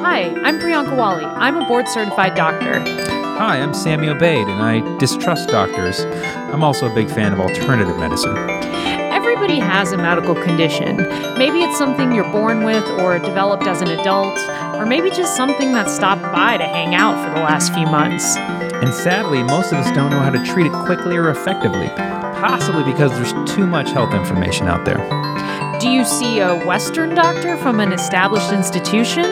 Hi, I'm Priyanka Wali. I'm a board certified doctor. Hi, I'm Sammy Obeid, and I distrust doctors. I'm also a big fan of alternative medicine. Everybody has a medical condition. Maybe it's something you're born with or developed as an adult, or maybe just something that stopped by to hang out for the last few months. And sadly, most of us don't know how to treat it quickly or effectively, possibly because there's too much health information out there. Do you see a Western doctor from an established institution?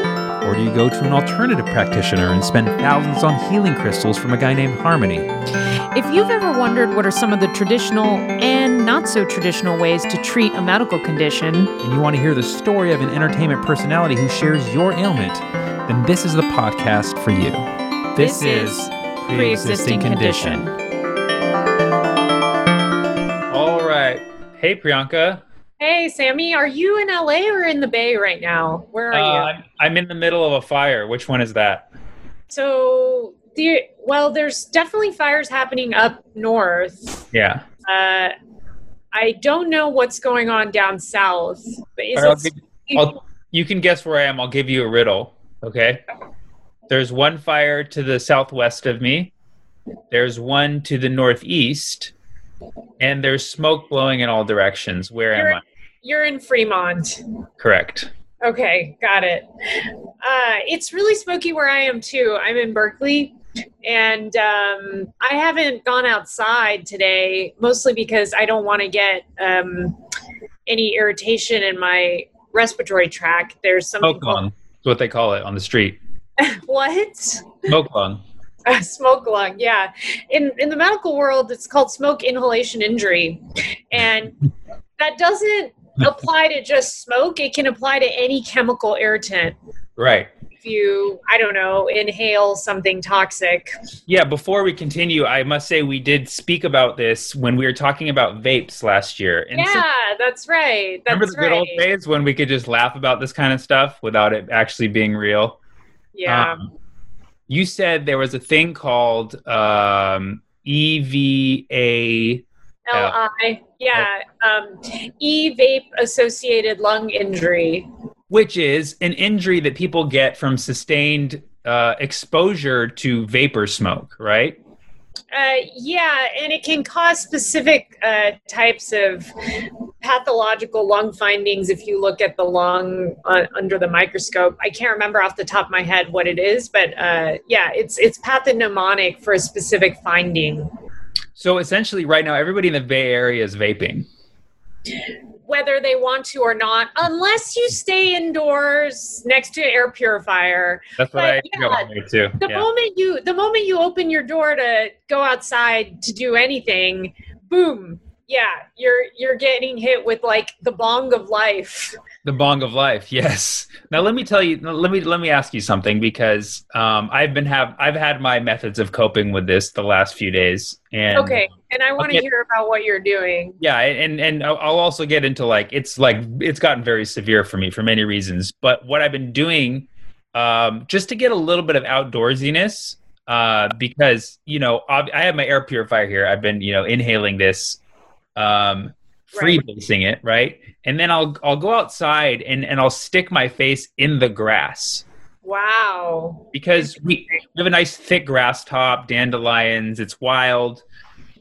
Or do you go to an alternative practitioner and spend thousands on healing crystals from a guy named Harmony? If you've ever wondered what are some of the traditional and not so traditional ways to treat a medical condition, and you want to hear the story of an entertainment personality who shares your ailment, then this is the podcast for you. This is Pre-Existing Condition. All right. Hey, Priyanka. Hey, Sammy, are you in LA or in the Bay right now? Where are Uh, you? I'm, I'm in the middle of a fire. Which one is that? So, the, well, there's definitely fires happening up north. Yeah. Uh, I don't know what's going on down south. But is right, it, give- you can guess where I am. I'll give you a riddle. Okay. There's one fire to the southwest of me. There's one to the northeast, and there's smoke blowing in all directions. Where am You're- I? You're in Fremont. Correct. Okay, got it. Uh, it's really smoky where I am too. I'm in Berkeley, and um, I haven't gone outside today, mostly because I don't want to get um, any irritation in my respiratory tract. There's something Smoke lung. That's what they call it on the street. what Smoke lung. uh, smoke lung. Yeah, in in the medical world, it's called smoke inhalation injury, and that doesn't apply to just smoke. It can apply to any chemical irritant. Right. if you i don't know inhale something toxic Yeah, before we continue, I must say we did speak about this when we were talking about vapes last year. And so- yeah that's right that's remember the good right old days when we could just laugh about this kind of stuff without it actually being real? yeah Um, you said there was a thing called um, EVA. Li yeah. Um e-vape associated lung injury. Which is an injury that people get from sustained uh, exposure to vapor smoke, right? uh yeah and it can cause specific uh types of pathological lung findings if you look at the lung uh, under the microscope. I can't remember off the top of my head what it is but uh yeah it's it's pathognomonic for a specific finding So essentially, right now, everybody in the Bay Area is vaping. whether they want to or not, unless you stay indoors next to an air purifier. That's what But, I yeah, go on way too. The Yeah. moment you the moment you open your door to go outside to do anything, boom. Yeah, you're you're getting hit with like the bong of life. The bong of life, yes. Now let me tell you. Let me let me ask you something because um, I've been have I've had my methods of coping with this the last few days, and Okay, and I want to hear about what you're doing. yeah, and and I'll also get into like it's like it's gotten very severe for me for many reasons. But what I've been doing, um, just to get a little bit of outdoorsiness, uh, because you know I have my air purifier here. I've been you know inhaling this, um, Right. freebasing it, right? And then I'll I'll go outside and and I'll stick my face in the grass Wow. because we, have a nice thick grass top, dandelions. It's wild.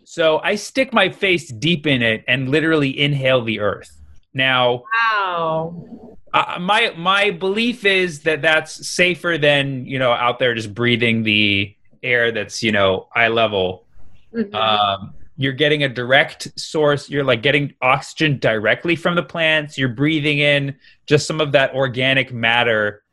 So I stick my face deep in it and literally inhale the earth. Now, Wow. uh, my my belief is that that's safer than you know out there just breathing the air that's you know eye level. Mhm. Um, you're getting a direct source. You're like getting oxygen directly from the plants. You're breathing in just some of that organic matter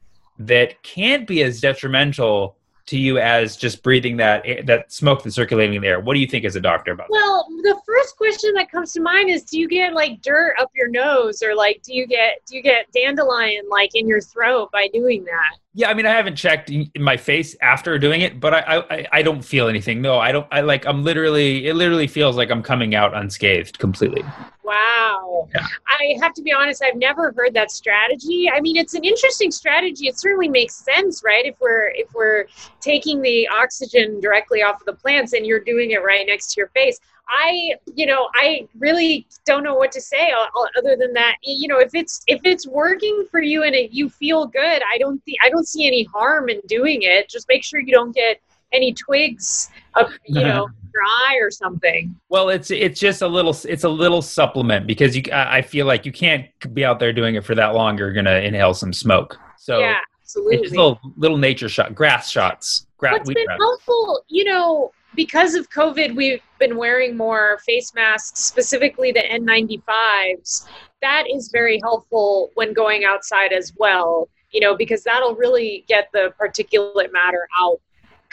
that can't be as detrimental to you as just breathing that that smoke that's circulating in. What do you think as a doctor about that? Well, the first question that comes to mind is do you get like dirt up your nose or like do you get do you get dandelion like in your throat by doing that? Yeah, I mean, I haven't checked my face after doing it, but I, I, I don't feel anything. No, I don't. I like. I'm literally. It literally feels like I'm coming out unscathed completely. Wow. Yeah. I have to be honest, I've never heard that strategy. I mean, it's an interesting strategy. It certainly makes sense, right? If we're if we're taking the oxygen directly off of the plants and you're doing it right next to your face. I, you know, I really don't know what to say uh, uh, other than that. You know, if it's if it's working for you and it, you feel good, I don't think I don't see any harm in doing it. Just make sure you don't get any twigs up, you know, your eye or something. Well, it's it's just a little it's a little supplement because you I feel like you can't be out there doing it for that long. You're gonna inhale some smoke. So yeah, absolutely. It's just little little nature shot, grass shots. Gra- What's been grass. helpful, you know, because of COVID, we've been wearing more face masks, specifically the N95s. That is very helpful when going outside as well, you know, because that'll really get the particulate matter out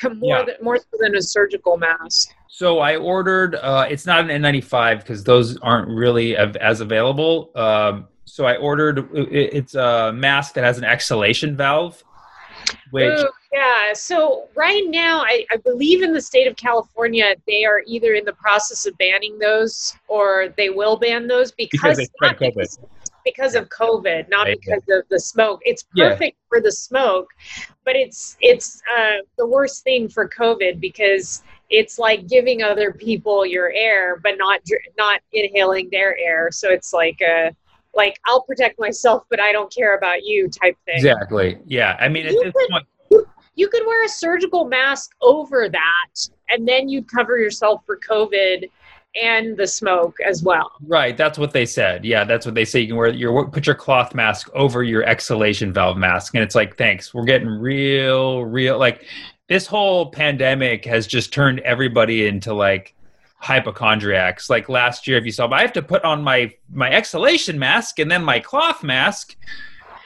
more, yeah. than, more so than a surgical mask. So I ordered. Uh, it's not an N95 because those aren't really as available. Um, so I ordered. It's a mask that has an exhalation valve. Which Ooh, yeah. So right now, I, I believe in the state of California, they are either in the process of banning those or they will ban those because, because, because, because of COVID, not because of the smoke. It's perfect yeah. for the smoke, but it's it's uh, the worst thing for COVID because it's like giving other people your air, but not not inhaling their air. So it's like a like I'll protect myself, but I don't care about you type thing. Exactly. Yeah. I mean, you could, you could wear a surgical mask over that, and then you'd cover yourself for COVID and the smoke as well. Right, that's what they said. Yeah, that's what they say. You can wear your put your cloth mask over your exhalation valve mask, and it's like, thanks, we're getting real, real. Like this whole pandemic has just turned everybody into like hypochondriacs. Like last year, if you saw, I have to put on my my exhalation mask and then my cloth mask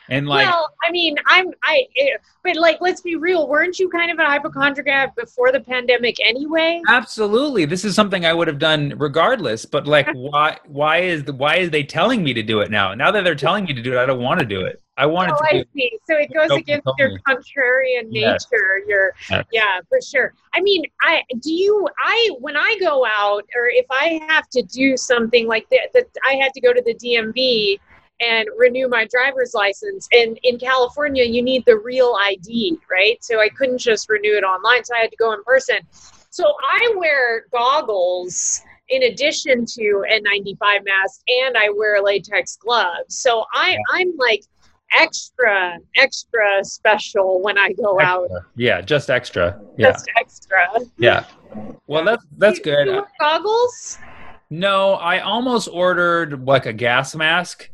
and like, well, I mean, I'm I, eh, but like, let's be real. Weren't you kind of a hypochondriac before the pandemic anyway? Absolutely. This is something I would have done regardless. But like, why? Why is the why is they telling me to do it now? Now that they're telling me to do it, I don't want to do it. I want oh, to. I see. So it goes against your contrarian yes. nature. Your yes. yeah, for sure. I mean, I do you. I when I go out, or if I have to do something like that, that I had to go to the DMV and renew my driver's license. And in California, you need the real ID, right? So I couldn't just renew it online. So I had to go in person. So I wear goggles in addition to N95 mask and I wear latex gloves. So I, I'm like extra, extra special when I go extra. out. Yeah, just extra. Yeah. Just extra. Yeah. Well, that's that's good. goggles? No, I almost ordered like a gas mask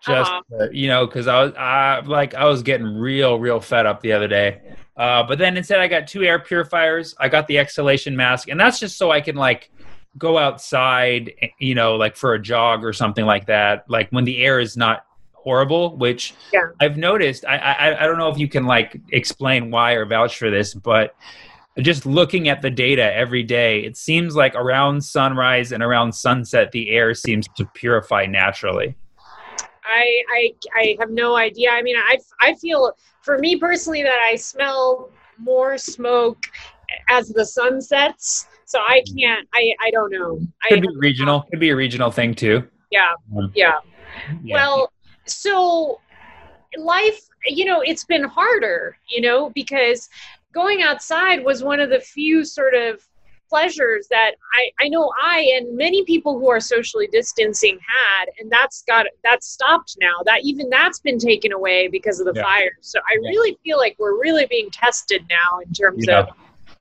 just uh-huh. uh, you know because i was i like i was getting real real fed up the other day uh, but then instead i got two air purifiers i got the exhalation mask and that's just so i can like go outside you know like for a jog or something like that like when the air is not horrible which yeah. i've noticed I, I i don't know if you can like explain why or vouch for this but just looking at the data every day it seems like around sunrise and around sunset the air seems to purify naturally I, I, I have no idea. I mean, I, I feel for me personally that I smell more smoke as the sun sets. So I can't, I, I don't know. Could I, be regional. Could be a regional thing too. Yeah. Mm. Yeah. yeah. Well, so life, you know, it's been harder, you know, because going outside was one of the few sort of pleasures that I, I know I and many people who are socially distancing had, and that's got that's stopped now. That even that's been taken away because of the yeah. fires. So I yeah. really feel like we're really being tested now in terms yeah. of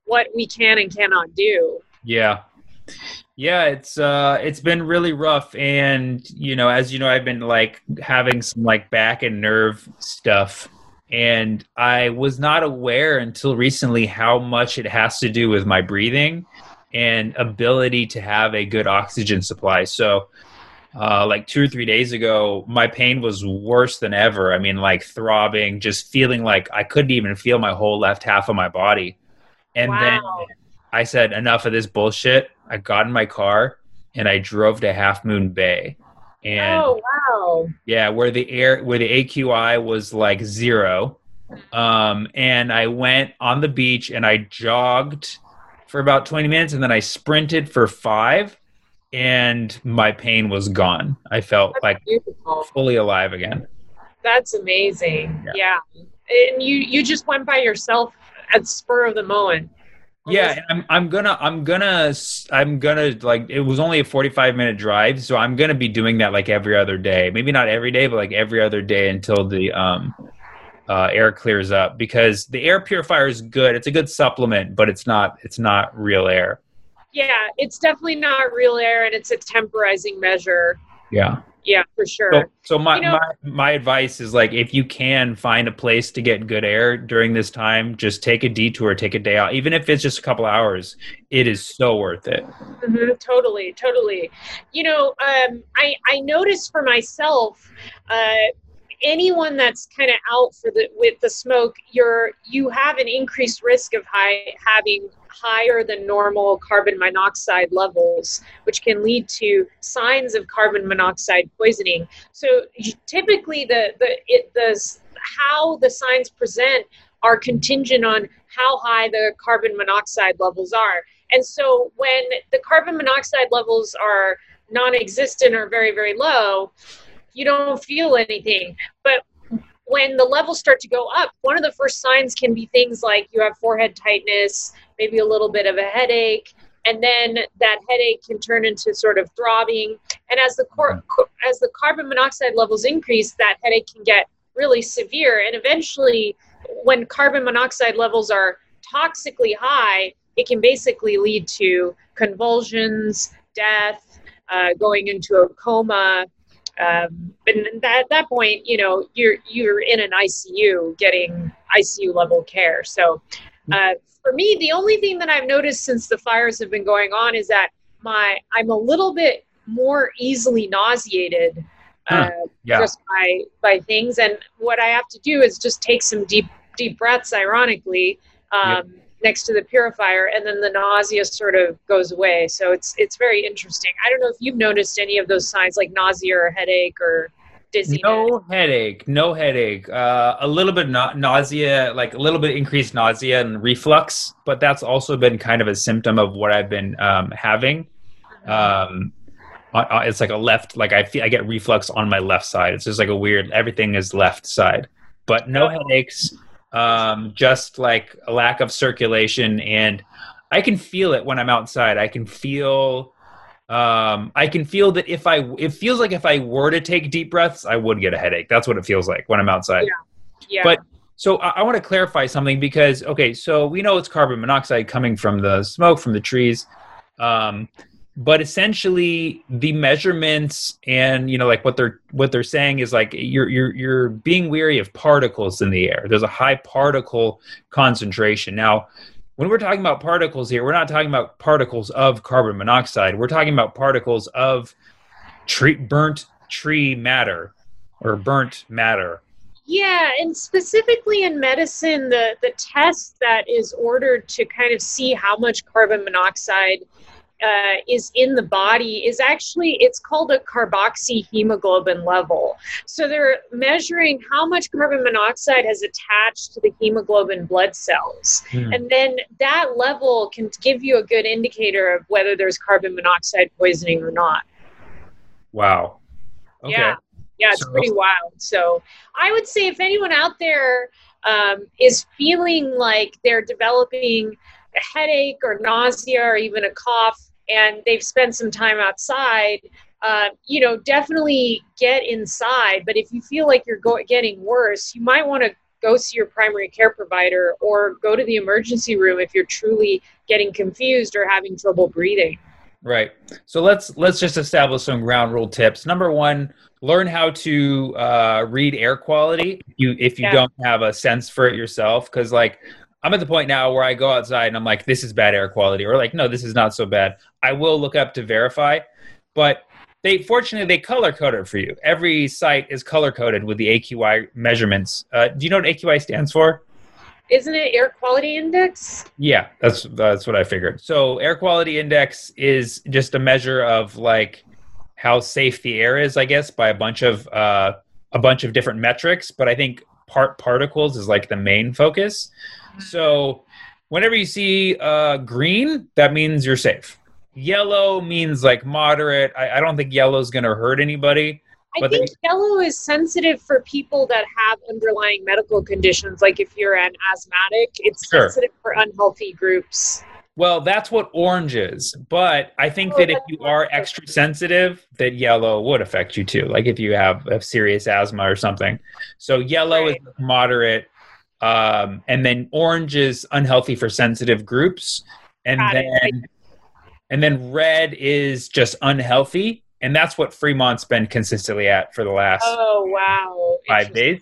what we can and cannot do. Yeah. Yeah, it's uh it's been really rough and you know, as you know, I've been like having some like back and nerve stuff and I was not aware until recently how much it has to do with my breathing and ability to have a good oxygen supply. So, uh, like two or three days ago, my pain was worse than ever. I mean, like throbbing, just feeling like I couldn't even feel my whole left half of my body. And wow. then I said, enough of this bullshit. I got in my car and I drove to Half Moon Bay. And oh wow! Yeah, where the air, where the AQI was like zero, um, and I went on the beach and I jogged for about 20 minutes and then I sprinted for five and my pain was gone. I felt That's like beautiful. fully alive again. That's amazing. Yeah. yeah. And you you just went by yourself at spur of the moment. Yeah I'm, I'm gonna i'm gonna i'm gonna like it was only a 45 minute drive so i'm gonna be doing that like every other day. Maybe not every day but like every other day until the um uh, air clears up because the air purifier is good. It's a good supplement but it's not it's not real air. Yeah it's definitely not real air and it's a temporizing measure. Yeah yeah for sure. so, so my, You know- my my advice is like if you can find a place to get good air during this time just take a detour take a day out. Even if it's just a couple hours it is so worth it. Mhm, totally totally. You know um, i i noticed for myself uh, anyone that's kind of out for the with the smoke you're you have an increased risk of high having higher than normal carbon monoxide levels which can lead to signs of carbon monoxide poisoning. So typically the the it the how the signs present are contingent on how high the carbon monoxide levels are. And so when the carbon monoxide levels are non-existent or very very low you don't feel anything. But when the levels start to go up one of the first signs can be things like you have forehead tightness maybe a little bit of a headache and then that headache can turn into sort of throbbing. And as the cor- co- as the carbon monoxide levels increase that headache can get really severe. And eventually when carbon monoxide levels are toxically high it can basically lead to convulsions death uh, going into a coma. Um, and at that point you know you're you're in an icu getting icu level care. So uh, for me the only thing that i've noticed since the fires have been going on is that my i'm a little bit more easily nauseated uh, Huh. Yeah. just by by things and what i have to do is just take some deep deep breaths ironically um, next to the purifier and then the nausea sort of goes away so it's it's very interesting i don't know if you've noticed any of those signs like nausea or headache or dizziness No headache, no headache. Uh, a little bit na- nausea, like a little bit increased nausea and reflux, but that's also been kind of a symptom of what I've been um, having. Um, uh, uh, it's like a left, like I feel I get reflux on my left side. It's just like a weird. Everything is left side, but no headaches. Um, just like a lack of circulation, and I can feel it when I'm outside. I can feel um i can feel that if i it feels like if i were to take deep breaths i would get a headache. That's what it feels like when i'm outside. Yeah. Yeah. but so i, I want to clarify something because okay so we know it's carbon monoxide coming from the smoke from the trees um but essentially the measurements and you know like what they're what they're saying is like you're you're you're being weary of particles in the air. There's a high particle concentration. Now when we're talking about particles here we're not talking about particles of carbon monoxide. We're talking about particles of tree burnt tree matter or burnt matter. Yeah, and specifically in medicine, the the test that is ordered to kind of see how much carbon monoxide uh, is in the body is actually it's called a carboxyhemoglobin level. So they're measuring how much carbon monoxide has attached to the hemoglobin blood cells, Hmm. and then that level can give you a good indicator of whether there's carbon monoxide poisoning or not. wow okay Yeah. Yeah, it's So- pretty wild. So I would say if anyone out there um, is feeling like they're developing a headache or nausea or even a cough and they've spent some time outside, uh, you know, definitely get inside. But if you feel like you're go- getting worse, you might want to go see your primary care provider or go to the emergency room if you're truly getting confused or having trouble breathing. Right. So let's let's just establish some ground rule tips. Number one, learn how to uh, read air quality. You if you Yeah. don't have a sense for it yourself, because like I'm at the point now where I go outside and I'm like, this is bad air quality, or like, no, this is not so bad. I will look up to verify, but they fortunately they color code it for you. Every site is color coded with the AQI measurements. Uh, do you know what AQI stands for? Isn't it air quality index? Yeah, that's that's what I figured. So air quality index is just a measure of like how safe the air is, I guess, by a bunch of uh, a bunch of different metrics. But I think part particles is like the main focus. So whenever you see uh, green, that means you're safe. Yellow means like moderate. I, I don't think yellow is going to hurt anybody. I think yellow is sensitive for people that have underlying medical conditions. Like if you're an asthmatic, it's Sure. sensitive for unhealthy groups. Well, that's what orange is. But I think Oh, that if you are extra sensitive, that yellow would affect you too. Like if you have a serious asthma or something. So yellow Right. is moderate. Um, and then orange is unhealthy for sensitive groups. And Got it. then and then red is just unhealthy. And that's what Fremont's been consistently at for the last Oh wow. five days.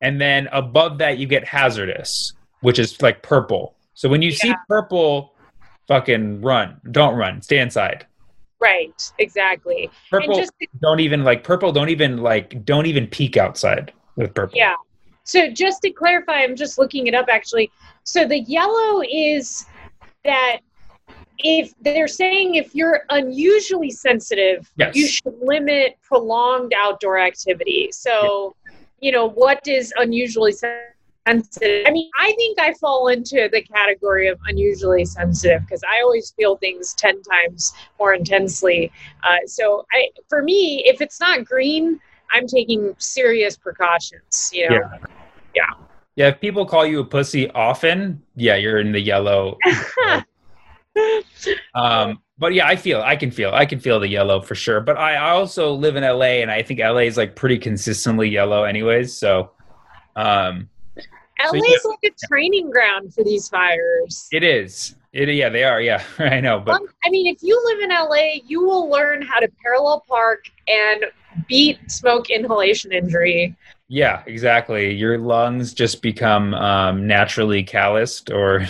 And then above that, you get hazardous, which is like purple. So when you see purple, fucking run. Don't run. Stay inside. Right. Exactly. Purple, And just don't even like purple. Don't even like don't even peek outside with purple. Yeah. So just to clarify, I'm just looking it up actually. So the yellow is that if they're saying if you're unusually sensitive, Yes. you should limit prolonged outdoor activity. So, you know, what is unusually sensitive? I mean, I think I fall into the category of unusually sensitive because I always feel things 10 times more intensely. Uh, so I, for me, if it's not green, I'm taking serious precautions, you know? Yeah. Yeah. If people call you a pussy often, yeah, you're in the yellow. um, but yeah, I feel I can feel I can feel the yellow for sure. But I, I also live in LA, and I think LA is like pretty consistently yellow, anyways. So, um, So, yeah. like a training ground for these fires. it is. It yeah, they are. Yeah, I know. But Um, I mean, if you live in LA, you will learn how to parallel park and beat smoke inhalation injury. Yeah, exactly. Your lungs just become um, naturally calloused, or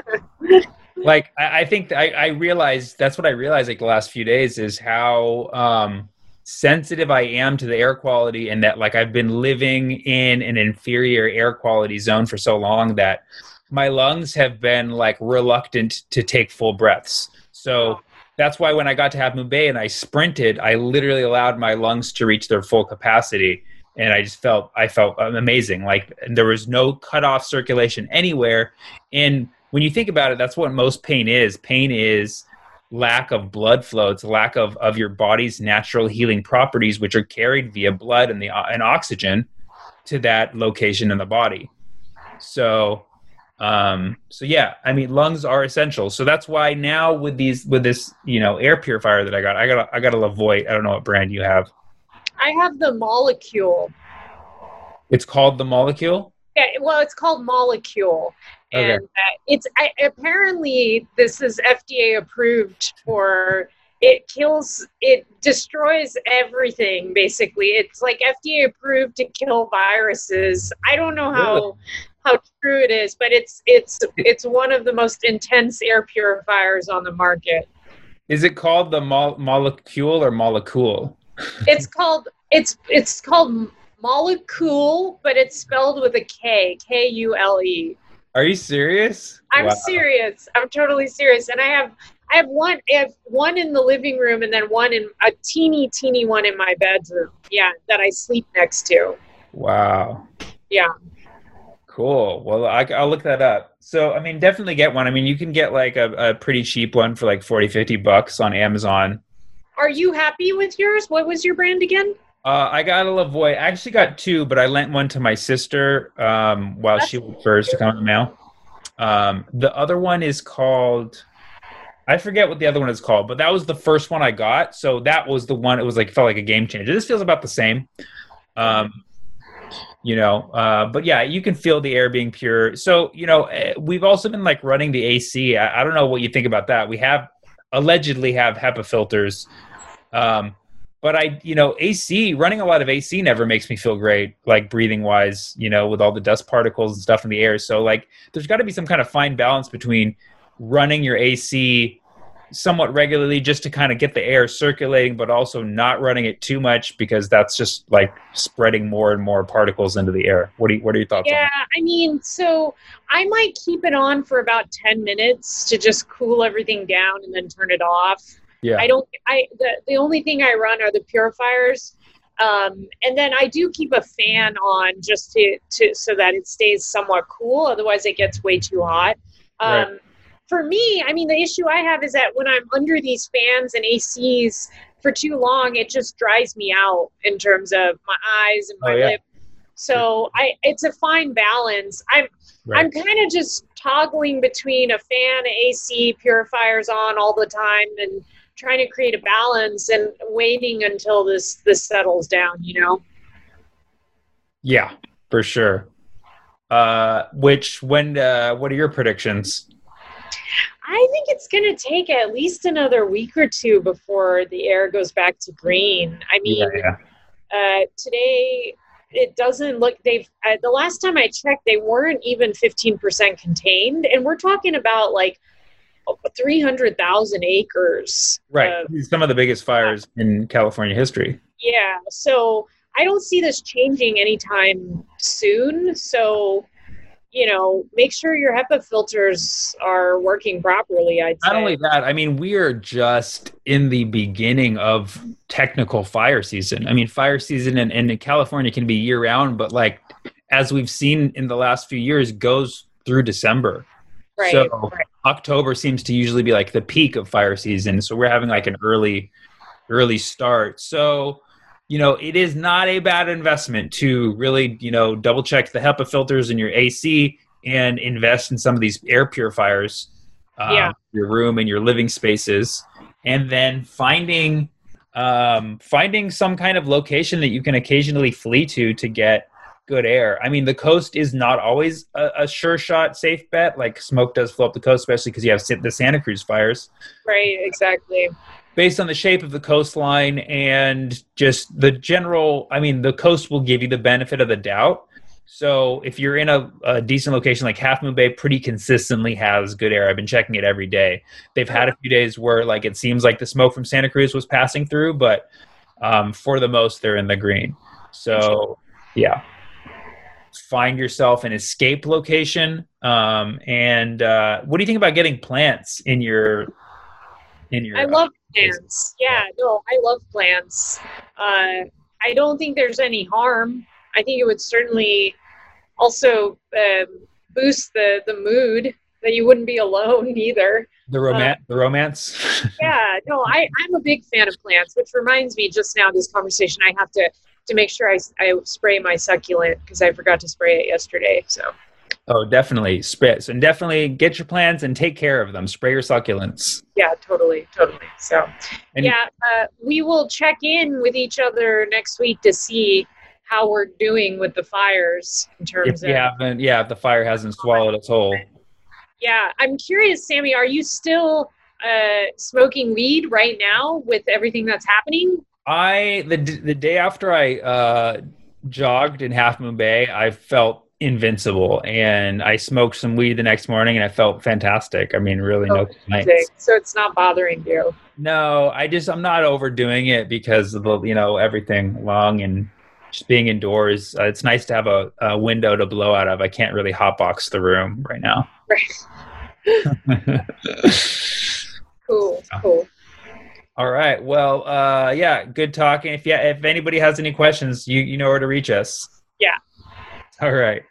like I, I think I, I realized that's what I realized like the last few days is how um, sensitive I am to the air quality, and that like I've been living in an inferior air quality zone for so long that my lungs have been like reluctant to take full breaths. So that's why when I got to have Bay and I sprinted, I literally allowed my lungs to reach their full capacity. And I just felt I felt amazing. Like there was no cutoff circulation anywhere. And when you think about it, that's what most pain is. Pain is lack of blood flow. It's lack of, of your body's natural healing properties, which are carried via blood and the and oxygen to that location in the body. So um so yeah i mean lungs are essential so that's why now with these with this you know air purifier that i got i got a, i got a Levoit i don't know what brand you have I have the Molekule. it's called the Molekule Yeah, well, it's called Molekule, Okay. and uh, it's I, apparently this is FDA approved for. It kills, it destroys everything. Basically, it's like FDA approved to kill viruses. I don't know how how true it is, but it's it's it's one of the most intense air purifiers on the market. is it called the mo- molecule or molecule It's called it's it's called Molekule, but it's spelled with a K, K U L E. are you serious I'm Wow. serious. I'm totally serious. And I have I have one I have one in the living room and then one in a teeny teeny one in my bedroom. Yeah, that I sleep next to. wow Yeah. cool well I, i'll look that up so i mean definitely get one i mean you can get like a, a pretty cheap one for like 40 50 bucks on amazon Are you happy with yours? What was your brand again? Uh, I got a Levoit. I actually got two, but I lent one to my sister um, while she went first to come in the mail. Um, the other one is called. I forget what the other one is called, but that was the first one I got. So that was the one. It was like felt like a game changer. This feels about the same. Um, you know, uh, but yeah, you can feel the air being pure. So you know, eh, we've also been like running the AC. I, I don't know what you think about that. We have allegedly have HEPA filters. Um, but I, you know, AC running a lot of AC never makes me feel great, like breathing wise, you know, with all the dust particles and stuff in the air. So like, there's got to be some kind of fine balance between running your AC somewhat regularly just to kind of get the air circulating, but also not running it too much because that's just like spreading more and more particles into the air. What do you, what are your thoughts? Yeah, I mean, so I might keep it on for about 10 minutes to just cool everything down and then turn it off. Yeah. I don't I the, the only thing I run are the purifiers. Um, and then I do keep a fan on just to, to so that it stays somewhat cool. Otherwise, it gets way too hot. Um, Right. For me, I mean, the issue I have is that when I'm under these fans and ACs for too long, it just dries me out in terms of my eyes and my Oh, yeah. lip. So I, it's a fine balance. I'm, right. I'm kind of just toggling between a fan, AC, purifiers on all the time, and trying to create a balance and waiting until this this settles down. You know. Yeah, for sure. Uh, which when? Uh, what are your predictions? I think it's going to take at least another week or two before the air goes back to green. I mean, yeah, yeah. Uh, today it doesn't look they've uh, the last time i checked they weren't even 15% contained and we're talking about like 300,000 acres right some of the biggest fires in california history yeah so i don't see this changing anytime soon so you know, make sure your HEPA filters are working properly. I'd Not only that, I mean, we are just in the beginning of technical fire season. I mean, fire season in, in California can be year round, but like as we've seen in the last few years, goes through December. Right, so right. October seems to usually be like the peak of fire season. So we're having like an early, early start. So you know, it is not a bad investment to really, you know, double check the HEPA filters in your AC and invest in some of these air purifiers, um, yeah. your room and your living spaces, and then finding um, finding some kind of location that you can occasionally flee to to get good air. I mean, the coast is not always a, a sure shot, safe bet. Like smoke does flow up the coast, especially because you have the Santa Cruz fires. Right. Exactly based on the shape of the coastline and just the general i mean the coast will give you the benefit of the doubt. So if you're in a, a, decent location like half moon bay pretty consistently has good air. I've been checking it every day. They've had a few days where like it seems like the smoke from santa cruz was passing through but um, for the most they're in the green. So yeah. Find yourself an escape location um, and uh, what do you think about getting plants in your in your i love plants. Yeah, no, I love plants. Uh, I don't think there's any harm. I think it would certainly also um, boost the the mood that you wouldn't be alone either. The romance. Uh, the romance. yeah, no, I I'm a big fan of plants, which reminds me just now this conversation I have to to make sure I I spray my succulent because I forgot to spray it yesterday. So. Oh, definitely spritz and definitely get your plants and take care of them. Spray your succulents. Yeah, totally, totally. So, and yeah, uh, we will check in with each other next week to see how we're doing with the fires in terms if of. haven't, yeah, if the fire hasn't swallowed us whole. Yeah, I'm curious, Sammy. Are you still uh, smoking weed right now with everything that's happening? I the the day after I uh, jogged in Half Moon Bay, I felt invincible and i smoked some weed the next morning and i felt fantastic. I mean really oh, no complaints so it's not bothering you? No i just i'm not overdoing it because of the you know everything long and just being indoors. Uh, it's nice to have a, a, window to blow out of. I can't really hotbox the room right now. Right. Cool cool. All right. Well uh yeah good talking. If yeah if anybody has any questions you you know where to reach us. Yeah. All right